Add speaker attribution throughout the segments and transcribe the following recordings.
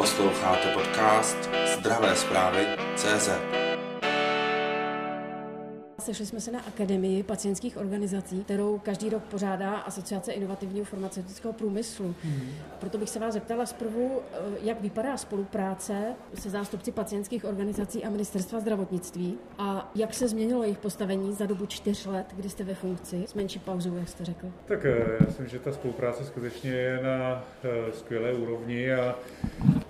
Speaker 1: Posloucháte podcast Zdravé zprávy CZ.
Speaker 2: Sešli jsme se na Akademii pacientských organizací, kterou každý rok pořádá Asociace inovativního farmaceutického průmyslu. Hmm. Proto bych se vás zeptala zprvu, eh, jak vypadá spolupráce se zástupci pacientských organizací a ministerstva zdravotnictví a jak se změnilo jejich postavení za dobu čtyř let, kdy jste ve funkci, s menší pauzou, jak jste řekl.
Speaker 3: Tak eh, já myslím, že ta spolupráce skutečně je na eh, skvělé úrovni a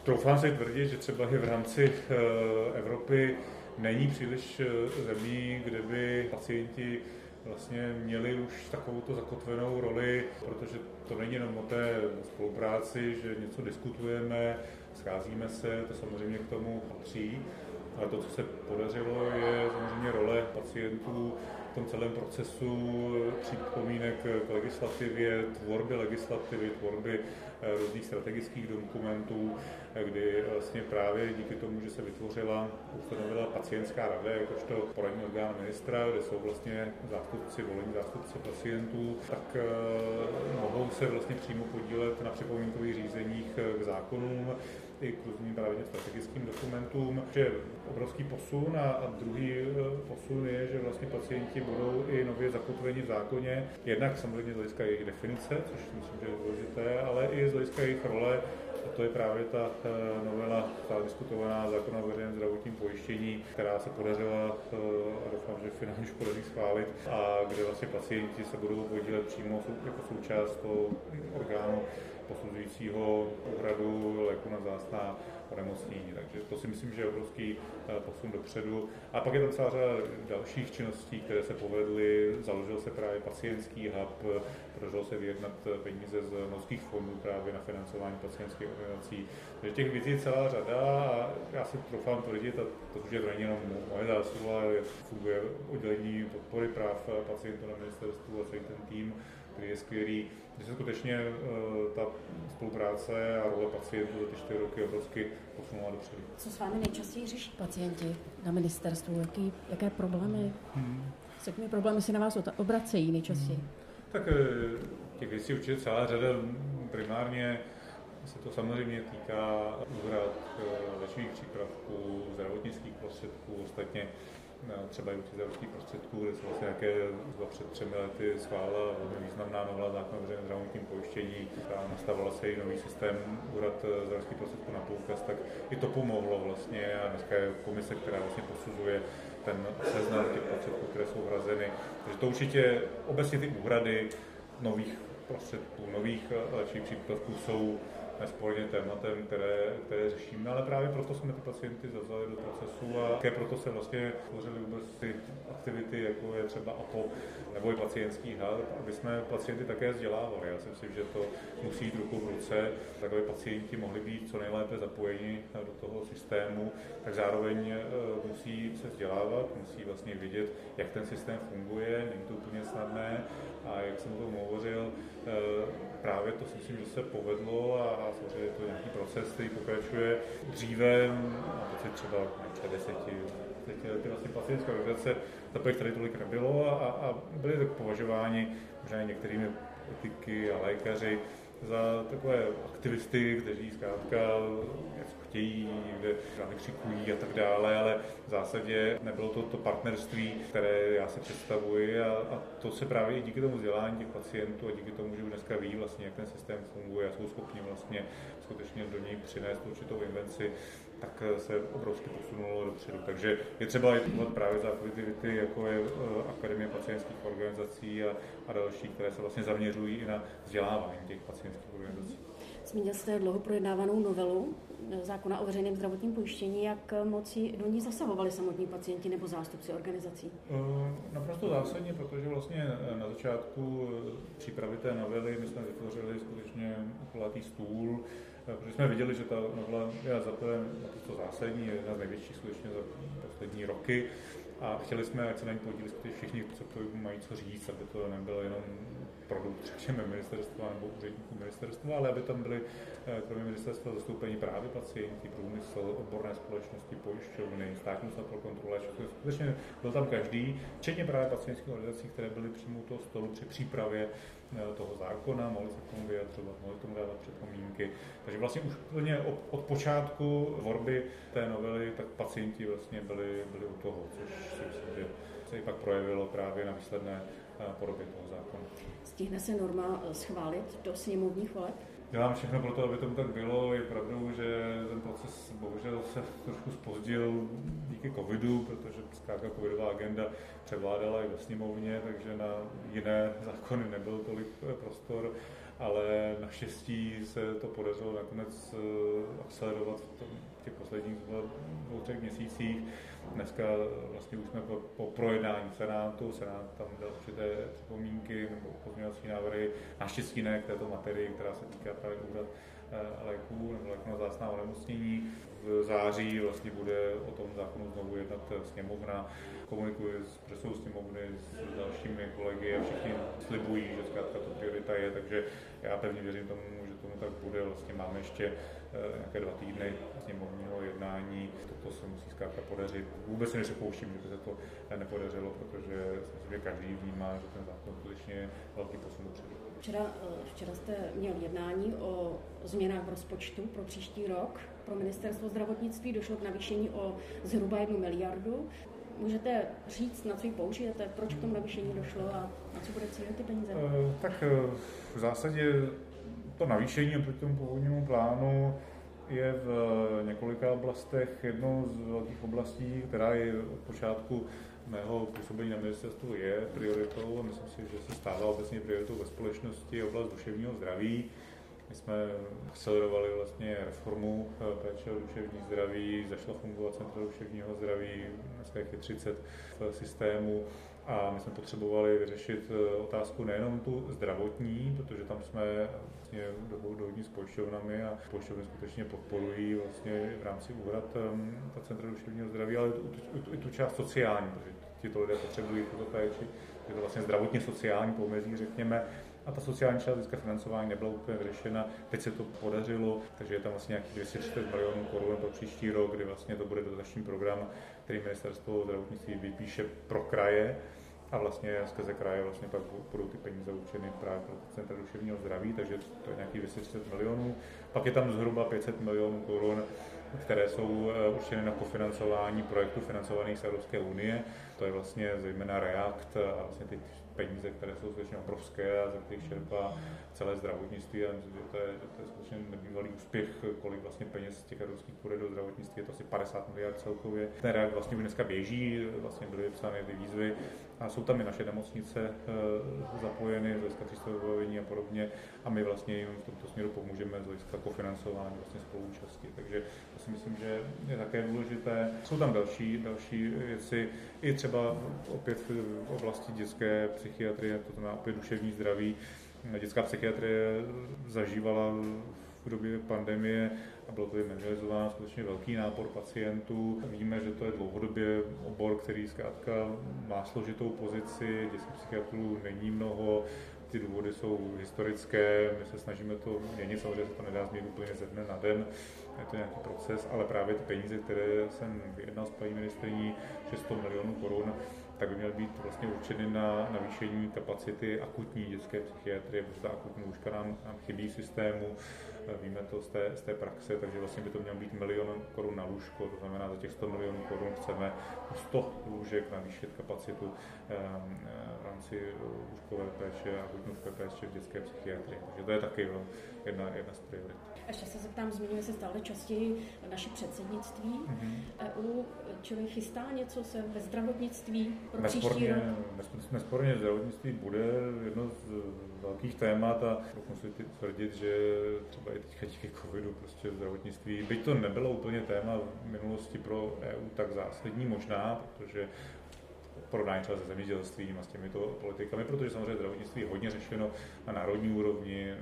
Speaker 3: troufám si tvrdit, že třeba i v rámci Evropy není příliš eh, zemí, kde by pacienti vlastně měli už takovou zakotvenou roli, protože to není jenom o té spolupráci, že něco diskutujeme, scházíme se, to samozřejmě k tomu patří, ale to, co se podařilo, je samozřejmě role pacientů v tom celém procesu připomínek k legislativě, tvorby legislativy, tvorby eh, různých strategických dokumentů, eh, kdy vlastně právě díky tomu, že se vytvořila, ustanovila pacientská rada, jakožto poradní orgán ministra, kde jsou vlastně zástupci, volení zástupci pacientů, tak eh, mohou se vlastně přímo podílet na připomínkových řízeních k zákonům, i k různým právě strategickým dokumentům, že obrovský posun a, a druhý posun je, že vlastně pacienti budou i nově zakotveni v zákoně, jednak samozřejmě z hlediska jejich definice, což myslím, že je důležité, ale i z hlediska jejich role. A to je právě ta eh, novela, ta diskutovaná zákona o veřejném zdravotním pojištění, která se podařila eh, a doufám, že finálně už podaří schválit a kde vlastně pacienti se budou podílet přímo jako součást toho orgánu posuzujícího úhradu léku na zásná onemocnění. Takže to si myslím, že je obrovský eh, posun dopředu. A pak je tam celá řada dalších činností, které se povedly. Založil se právě pacientský hub, podařilo se vyjednat peníze z norských fondů právě na financování pacientských organizací. Takže těch věcí je celá řada a já si troufám tvrdit, a to už je to není jenom moje zásluha, funguje oddělení podpory práv pacientů na ministerstvu a celý ten tým, který je skvělý, že se skutečně eh, ta spolupráce a role pacientů za ty čtyři roky obrovsky posunula dopředu.
Speaker 2: Co s vámi nejčastěji řeší pacienti na ministerstvu? Jaký, jaké problémy? Hmm. S jakými problémy se na vás obracejí nejčastěji? Hmm.
Speaker 3: Tak eh, těch věcí určitě celá řada. Primárně se to samozřejmě týká úhrad eh, léčivých přípravků, zdravotnických prostředků, ostatně třeba i u těch zdravotních prostředků, kde se vlastně nějaké zhruba před třemi lety schválila velmi významná novela zákona o veřejném zdravotním pojištění, která nastavila se i nový systém úhrad eh, zdravotních prostředků na poukaz, tak i to pomohlo vlastně a dneska je komise, která vlastně posuzuje ten seznam těch prostředků, které jsou hrazeny. Takže to určitě obecně ty úhrady nových prostředků, nových eh, léčivých přípravků jsou nesporně tématem, které, které řešíme, ale právě proto jsme ty pacienty zavzali do procesu a také proto se vlastně tvořily vůbec ty aktivity, jako je třeba APO nebo i pacientský hub, aby jsme pacienty také vzdělávali. Já si myslím, že to musí jít ruku v ruce, tak aby pacienti mohli být co nejlépe zapojeni do toho systému, tak zároveň eh, musí se vzdělávat, musí vlastně vědět, jak ten systém funguje, není to úplně snadné a jak jsem o tom hovořil, eh, právě to si myslím, že se povedlo a samozřejmě je to nějaký proces, který pokračuje. Dříve, a to třeba před deseti, deseti lety vlastně pacientské organizace, za tady tolik nebylo a, a byly tak považováni možná některými etiky a lékaři za takové aktivisty, kteří zkrátka něco chtějí, někde vykřikují a tak dále, ale v zásadě nebylo to to partnerství, které já si představuji a, a to se právě i díky tomu vzdělání těch pacientů a díky tomu, že už dneska ví vlastně, jak ten systém funguje a jsou schopni vlastně skutečně do něj přinést určitou invenci, tak se obrovsky posunulo dopředu. Takže je třeba jít právě za aktivity, jako je eh, Akademie pacientských organizací a, a další, které se vlastně zaměřují i na vzdělávání těch pacientských organizací.
Speaker 2: Zmínil jste dlouho projednávanou novelu eh, zákona o veřejném zdravotním pojištění. Jak moci do ní zasahovali samotní pacienti nebo zástupci organizací?
Speaker 3: Eh, naprosto zásadně, protože vlastně na začátku přípravy té novely my jsme vytvořili skutečně kulatý stůl, protože jsme viděli, že ta novela je za to naprosto zásadní, je jedna z největších skutečně za poslední roky a chtěli jsme, ať se na ní podílí všichni, co to mají co říct, aby to nebylo jenom produkt, řekněme, ministerstva nebo úředníků ministerstva, ale aby tam byly eh, kromě ministerstva zastoupení právě pacienti, průmysl, odborné společnosti, pojišťovny, státní ústav pro kontrolu Skutečně byl tam každý, včetně právě pacientských organizací, které byly přímo u toho stolu při přípravě toho zákona, mohli se k tomu vyjadřovat, mohli k tomu dávat připomínky. Takže vlastně už úplně od, počátku tvorby té novely, tak pacienti vlastně byli, byli u toho, což si myslím, že se i pak projevilo právě na výsledné podobě toho zákona.
Speaker 2: Stihne se norma schválit do sněmovních voleb?
Speaker 3: Dělám všechno pro to, aby tomu tak bylo. Je pravdou, že ten proces bohužel se trošku spozdil díky covidu, protože zkrátka covidová agenda převládala i ve sněmovně, takže na jiné zákony nebyl tolik prostor, ale naštěstí se to podařilo nakonec eh, akcelerovat v těch posledních dvou, třech měsících. Dneska vlastně už jsme po, po projednání Senátu, Senát tam dal určité připomínky nebo pozměňovací návrhy, naštěstí ne k této materii, která se týká právě úřad eh, léků nebo zásná onemocnění. V září vlastně bude o tom zákonu znovu jednat sněmovna. Komunikuji s předsedou sněmovny, s dalšími kolegy a všichni slibují, že zkrátka to priorita je, takže já pevně věřím tomu, že tomu tak bude. Vlastně máme ještě eh, nějaké dva týdny sněmovního jednání. Toto se musí zkrátka podařit. Vůbec si nepřipouštím, že by se to nepodařilo, protože myslím, že každý vnímá, že ten zákon skutečně je velký posun dopředu.
Speaker 2: Včera, eh, včera jste měl jednání o změnách v rozpočtu pro příští rok. Pro ministerstvo zdravotnictví došlo k navýšení o zhruba jednu miliardu. Můžete říct, na co ji použijete, proč k tomu navýšení došlo a na co bude cílit ty peníze?
Speaker 3: Eh, tak v zásadě to navýšení oproti tomu původnímu plánu je v několika oblastech. Jednou z velkých oblastí, která je od počátku mého působení na ministerstvu je prioritou a myslím si, že se stává obecně prioritou ve společnosti, oblast duševního zdraví. My jsme akcelerovali vlastně reformu péče o duševní zdraví, zašla fungovat Centra duševního zdraví, dneska je 30 v systému a my jsme potřebovali vyřešit eh, otázku nejenom tu zdravotní, protože tam jsme vlastně dohodní s pojišťovnami a pojišťovny skutečně podporují vlastně v rámci úhrad ehm, ta centra duševního zdraví, ale i tu, tu část sociální, protože tito lidé potřebují tuto péči, je to vlastně zdravotně sociální pomezí, řekněme, a ta sociální část získá financování nebyla úplně vyřešena. Teď se to podařilo, takže je tam vlastně nějakých 240 milionů korun pro příští rok, kdy vlastně to bude dotační program, který ministerstvo zdravotnictví vypíše pro kraje a vlastně skrze kraje vlastně pak budou ty peníze určeny právě pro centra duševního zdraví, takže to je nějakých 230 milionů. Pak je tam zhruba 500 milionů korun, které jsou eh, určeny na kofinancování projektů financovaných z Evropské unie. To je vlastně zejména React a vlastně ty peníze, které jsou skutečně obrovské a ze kterých čerpá celé zdravotnictví a myslím, že to je, že to je skutečně nebývalý úspěch, kolik vlastně peněz z těch evropských půjde do zdravotnictví, je to asi 50 miliard celkově. Ten reak vlastně dneska běží, vlastně byly vypsány ty výzvy a jsou tam i naše nemocnice eh, zapojeny z hlediska vybavení a podobně a my vlastně jim v tomto směru pomůžeme z hlediska kofinancování vlastně spoluúčasti. Takže já si myslím, že je také důležité. Jsou tam další, další věci, i třeba opět v oblasti dětské psychiatrie, to znamená opět duševní zdraví. Dětská psychiatrie zažívala v době pandemie a bylo to medializováno skutečně velký nápor pacientů. Víme, že to je dlouhodobě obor, který zkrátka má složitou pozici, dětských psychiatrů není mnoho, ty důvody jsou historické, my se snažíme to měnit, samozřejmě se to nedá změnit úplně ze dne na den, je to nějaký proces, ale právě ty peníze, které jsem vyjednal s paní ministriní, 600 milionů korun, tak by měly být vlastně určeny na navýšení kapacity akutní dětské psychiatrie, protože ta akutní lůžka nám, nám chybí v systému, víme to z té, z té praxe, takže vlastně by to mělo být milion korun na lůžko, to znamená za těch 100 milionů korun chceme 100 lůžek navýšit kapacitu ehm, v rámci lůžkové péče a akutní péče v dětské psychiatrii, takže to je taky jedna, jedna z priorit.
Speaker 2: Ještě se zeptám, zmiňuje se stále častěji naše předsednictví mm-hmm. EU, čili chystá něco se ve zdravotnictví pro příští rok?
Speaker 3: Nesporně zdravotnictví bude jedno z velkých témat a si tvrdit, že třeba i teďka díky covidu prostě zdravotnictví, byť to nebylo úplně téma v minulosti pro EU tak zásadní možná, protože porovnání třeba se zemědělstvím a s těmito politikami, protože samozřejmě zdravotnictví je hodně řešeno na národní úrovni,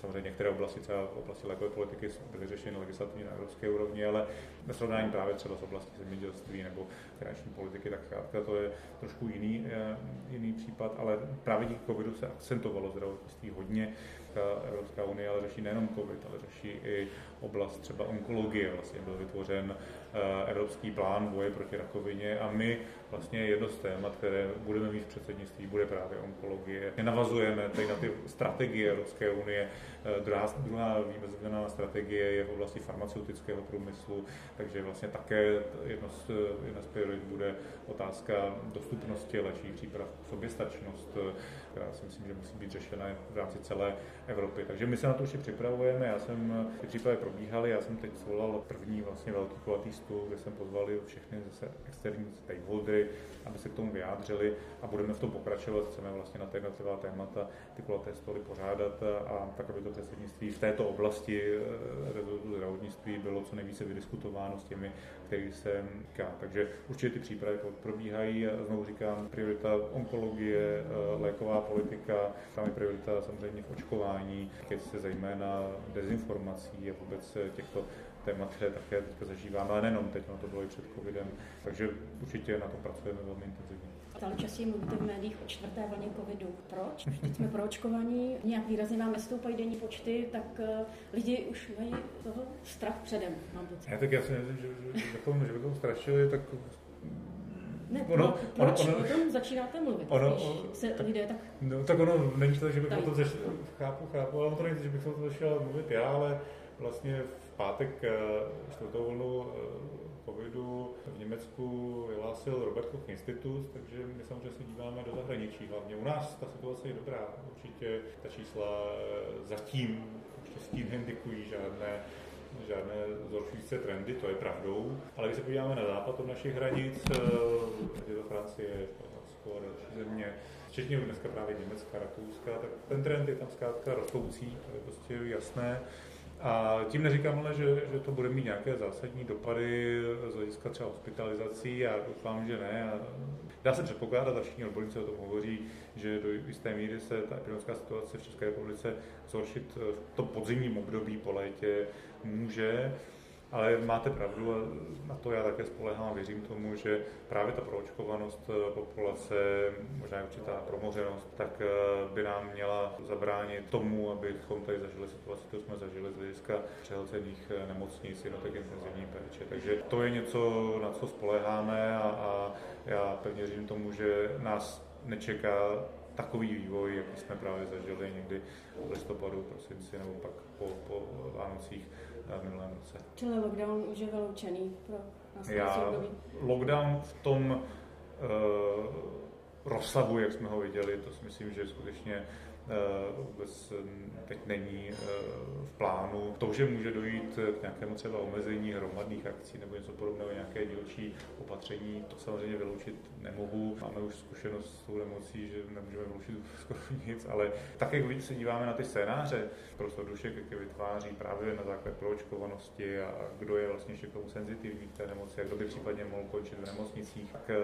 Speaker 3: Samozřejmě některé oblasti, třeba oblasti lékové politiky, byly řešeny legislativně na evropské úrovni, ale ve srovnání právě třeba s oblastí zemědělství nebo finanční politiky, tak zkrátka to je trošku jiný, eh, jiný případ, ale právě díky covidu se akcentovalo zdravotnictví hodně. Evropská, Evropská unie ale řeší nejenom COVID, ale řeší i oblast třeba onkologie. Vlastně byl vytvořen eh, Evropský plán boje proti rakovině a my vlastně jedno z témat, které budeme mít v předsednictví, bude právě onkologie. Navazujeme tady na ty strategie Evropské unie. Eh, druhá, druhá výzvená strategie je v oblasti farmaceutického průmyslu, takže vlastně také jedno z, jedna z priorit bude otázka dostupnosti léčivých příprav, soběstačnost, eh, která si myslím, že musí být řešena v rámci celé Evropy. Takže my se na to ještě připravujeme. Já jsem ty přípravy probíhaly, já jsem teď svolal první vlastně velký kulatý stůl, kde jsem pozval všechny zase externí stakeholdery, aby se k tomu vyjádřili a budeme v tom pokračovat. Chceme vlastně na té jednotlivá témata ty kulaté stoly pořádat a tak, aby to předsednictví v této oblasti rezortu zdravotnictví bylo co nejvíce vydiskutováno s těmi, který se týká. Takže určitě ty přípravy probíhají znovu říkám, priorita onkologie, eh, léková politika, tam je priorita samozřejmě v očkování, keď se zejména dezinformací a vůbec těchto témat, které také teď zažíváme, ale nejenom teď, ono to bylo i před covidem, takže určitě na tom pracujeme velmi intenzivně.
Speaker 2: Stále častěji mluvíte v médiích o čtvrté vlně covidu. Proč? Teď jsme proočkovaní, nějak výrazně nám nestoupají denní počty, tak uh, lidi už mají toho strach předem, mám pocit.
Speaker 3: Já tak já si myslím, že, že, že, bychom, že bychom strašili, tak
Speaker 2: ne, ono, proč ono, ono, o tom začínáte mluvit, ono, když se tak, lidé tak...
Speaker 3: No, tak ono, není to, že bych to začal, chápu, chápu, ale to není, že bych to začal mluvit já, ale vlastně v pátek eh, čtvrtou vlnu eh, covidu v Německu vyhlásil Robert Koch Institut, takže my samozřejmě se díváme do zahraničí. Hlavně u nás ta situace je dobrá. Určitě ta čísla eh, zatím štěstí neindikují žádné žádné zhoršující trendy, to je pravdou. Ale když se podíváme na západ od našich hranic, je to Francie, Španělsko a další země, včetně dneska právě Německa, Rakouska, tak ten trend je tam zkrátka rostoucí, to je prostě jasné. A tím neříkám ale, že, že to bude mít nějaké zásadní dopady z hlediska třeba hospitalizací, já doufám, že ne. A dá se předpokládat, a všichni odborníci o tom hovoří, že do jisté míry se ta epidemická situace v České republice zhoršit v tom podzimním období po létě může. Ale máte pravdu a na to já také spolehám a věřím tomu, že právě ta proočkovanost eh, populace, možná určitá promořenost, tak eh, by nám měla zabránit tomu, abychom tady zažili situaci, kterou jsme zažili z hlediska přehlcených eh, nemocnic, jednotek intenzivní péče. Takže to je něco, na co spoleháme a, a já pevně věřím tomu, že nás nečeká takový vývoj, jaký jsme právě zažili někdy v listopadu, prosinci nebo pak po, po Vánocích v minulém roce.
Speaker 2: Čili lockdown už je vyloučený pro
Speaker 3: Já, Lockdown v tom uh, rozsahu, jak jsme ho viděli, to si myslím, že skutečně Eh, vůbec teď není eh, v plánu. To, že může dojít k nějakému třeba omezení hromadných akcí nebo něco podobného, nějaké dílčí opatření, to samozřejmě vyloučit nemohu. Máme už zkušenost s tou nemocí, že nemůžeme vyloučit skoro nic, ale tak, jak se díváme na ty scénáře, prostě duše, jak je vytváří právě na základě proočkovanosti a kdo je vlastně ještě k tomu senzitivní k té nemoci a kdo by případně mohl končit v nemocnicích, tak eh,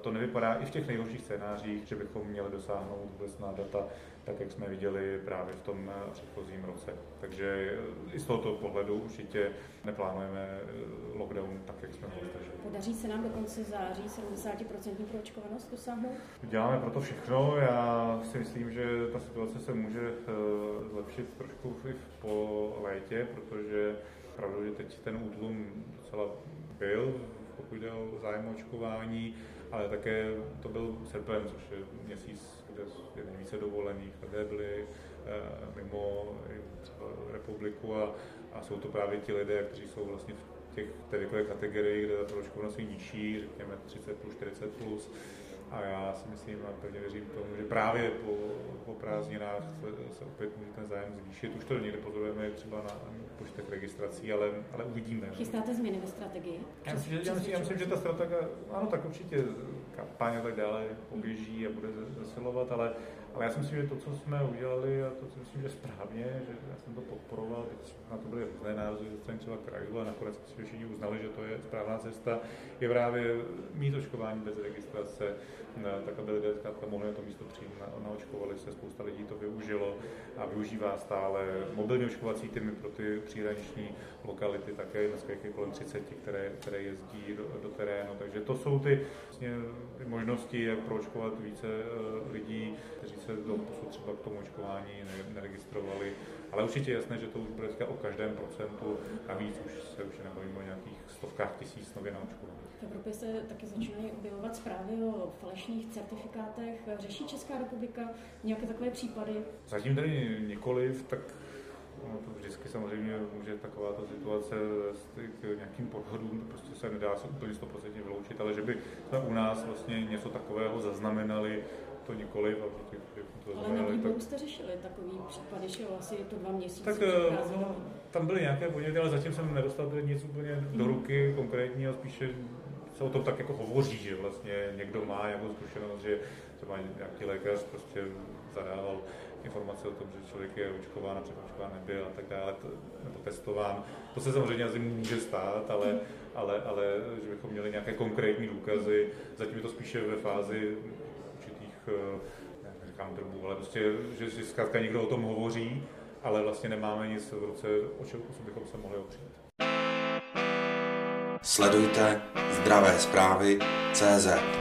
Speaker 3: to nevypadá i v těch nejhorších scénářích, že bychom měli dosáhnout vůbec na data tak jak jsme viděli právě v tom eh, předchozím roce. Takže eh, i z tohoto pohledu určitě neplánujeme eh, lockdown tak, jak jsme ho zažili.
Speaker 2: Podaří se nám do konce září 70% proočkovanost dosáhnout?
Speaker 3: Děláme proto všechno. Já si myslím, že ta situace se může zlepšit trošku i po létě, protože pravdu, že teď ten útlum docela byl, pokud jde o zájem očkování, ale také to byl srpen, což je měsíc, kde je nejvíce dovolených, lidé byli eh, mimo republiku a, a jsou to právě ti lidé, kteří jsou vlastně v těch té věkové kategorii, kde ta proočkovanost je nižší, řekněme 30 plus, 40 plus, a já si myslím a pevně věřím tomu, že právě po prázdninách se, se opět může ten zájem zvýšit. Už to někde pozorujeme třeba na počtech registrací, ale, ale uvidíme.
Speaker 2: Chystáte změny ve strategii?
Speaker 3: Já myslím, že, já myslím, já myslím, že ta strategie, ano, tak určitě kampaň a tak dále poběží a bude zesilovat, ale ale já si myslím, že to, co jsme udělali a to, co myslím, že správně, že já jsem to podporoval, teď na to byly různé názory ze strany třeba krajů a nakonec si všichni uznali, že to je správná cesta, je právě mít očkování bez registrace, tak aby lidé mohli na to místo přijít, naočkovali se, spousta lidí to využilo a využívá stále mobilní očkovací týmy pro ty příhraniční lokality, také dneska je kolem 30, které, které jezdí do, do terénu, takže to jsou ty vlastně, možnosti, jak proočkovat více eh, lidí, kteří se do posud třeba k tomu očkování neregistrovali. Ale určitě je jasné, že to už bude o každém procentu a víc už se už nebavíme o nějakých stovkách tisíc nově naočkovaných.
Speaker 2: V Evropě se taky začínají objevovat zprávy o falešných certifikátech. Řeší Česká republika nějaké takové případy?
Speaker 3: Zatím tady nikoliv, tak No, to vždycky samozřejmě může taková ta situace k nějakým podhodům, prostě se nedá se úplně 100% vyloučit, ale že by jsme u nás vlastně něco takového zaznamenali, to. A
Speaker 2: že to ale na výboru jste řešili takový případy, že asi je to dva měsíce.
Speaker 3: Tak eh, no, tam byly nějaké podněty, ale zatím jsem nedostal nic úplně mm. do ruky konkrétního, spíše se o tom tak jako hovoří, že vlastně někdo má nějakou zkušenost, že třeba nějaký lékař prostě zadával informace o tom, že člověk je očkován a předočkován nebyl a tak dále, to, nebo testován. To se samozřejmě asi může stát, ale, ale, ale že bychom měli nějaké konkrétní důkazy, zatím je to spíše ve fázi určitých, eh, říkám drbů, ale prostě, že, že zkrátka někdo o tom hovoří, ale vlastně nemáme nic v ruce, o čem bychom se mohli opřít.
Speaker 1: Sledujte zdravé zprávy CZ.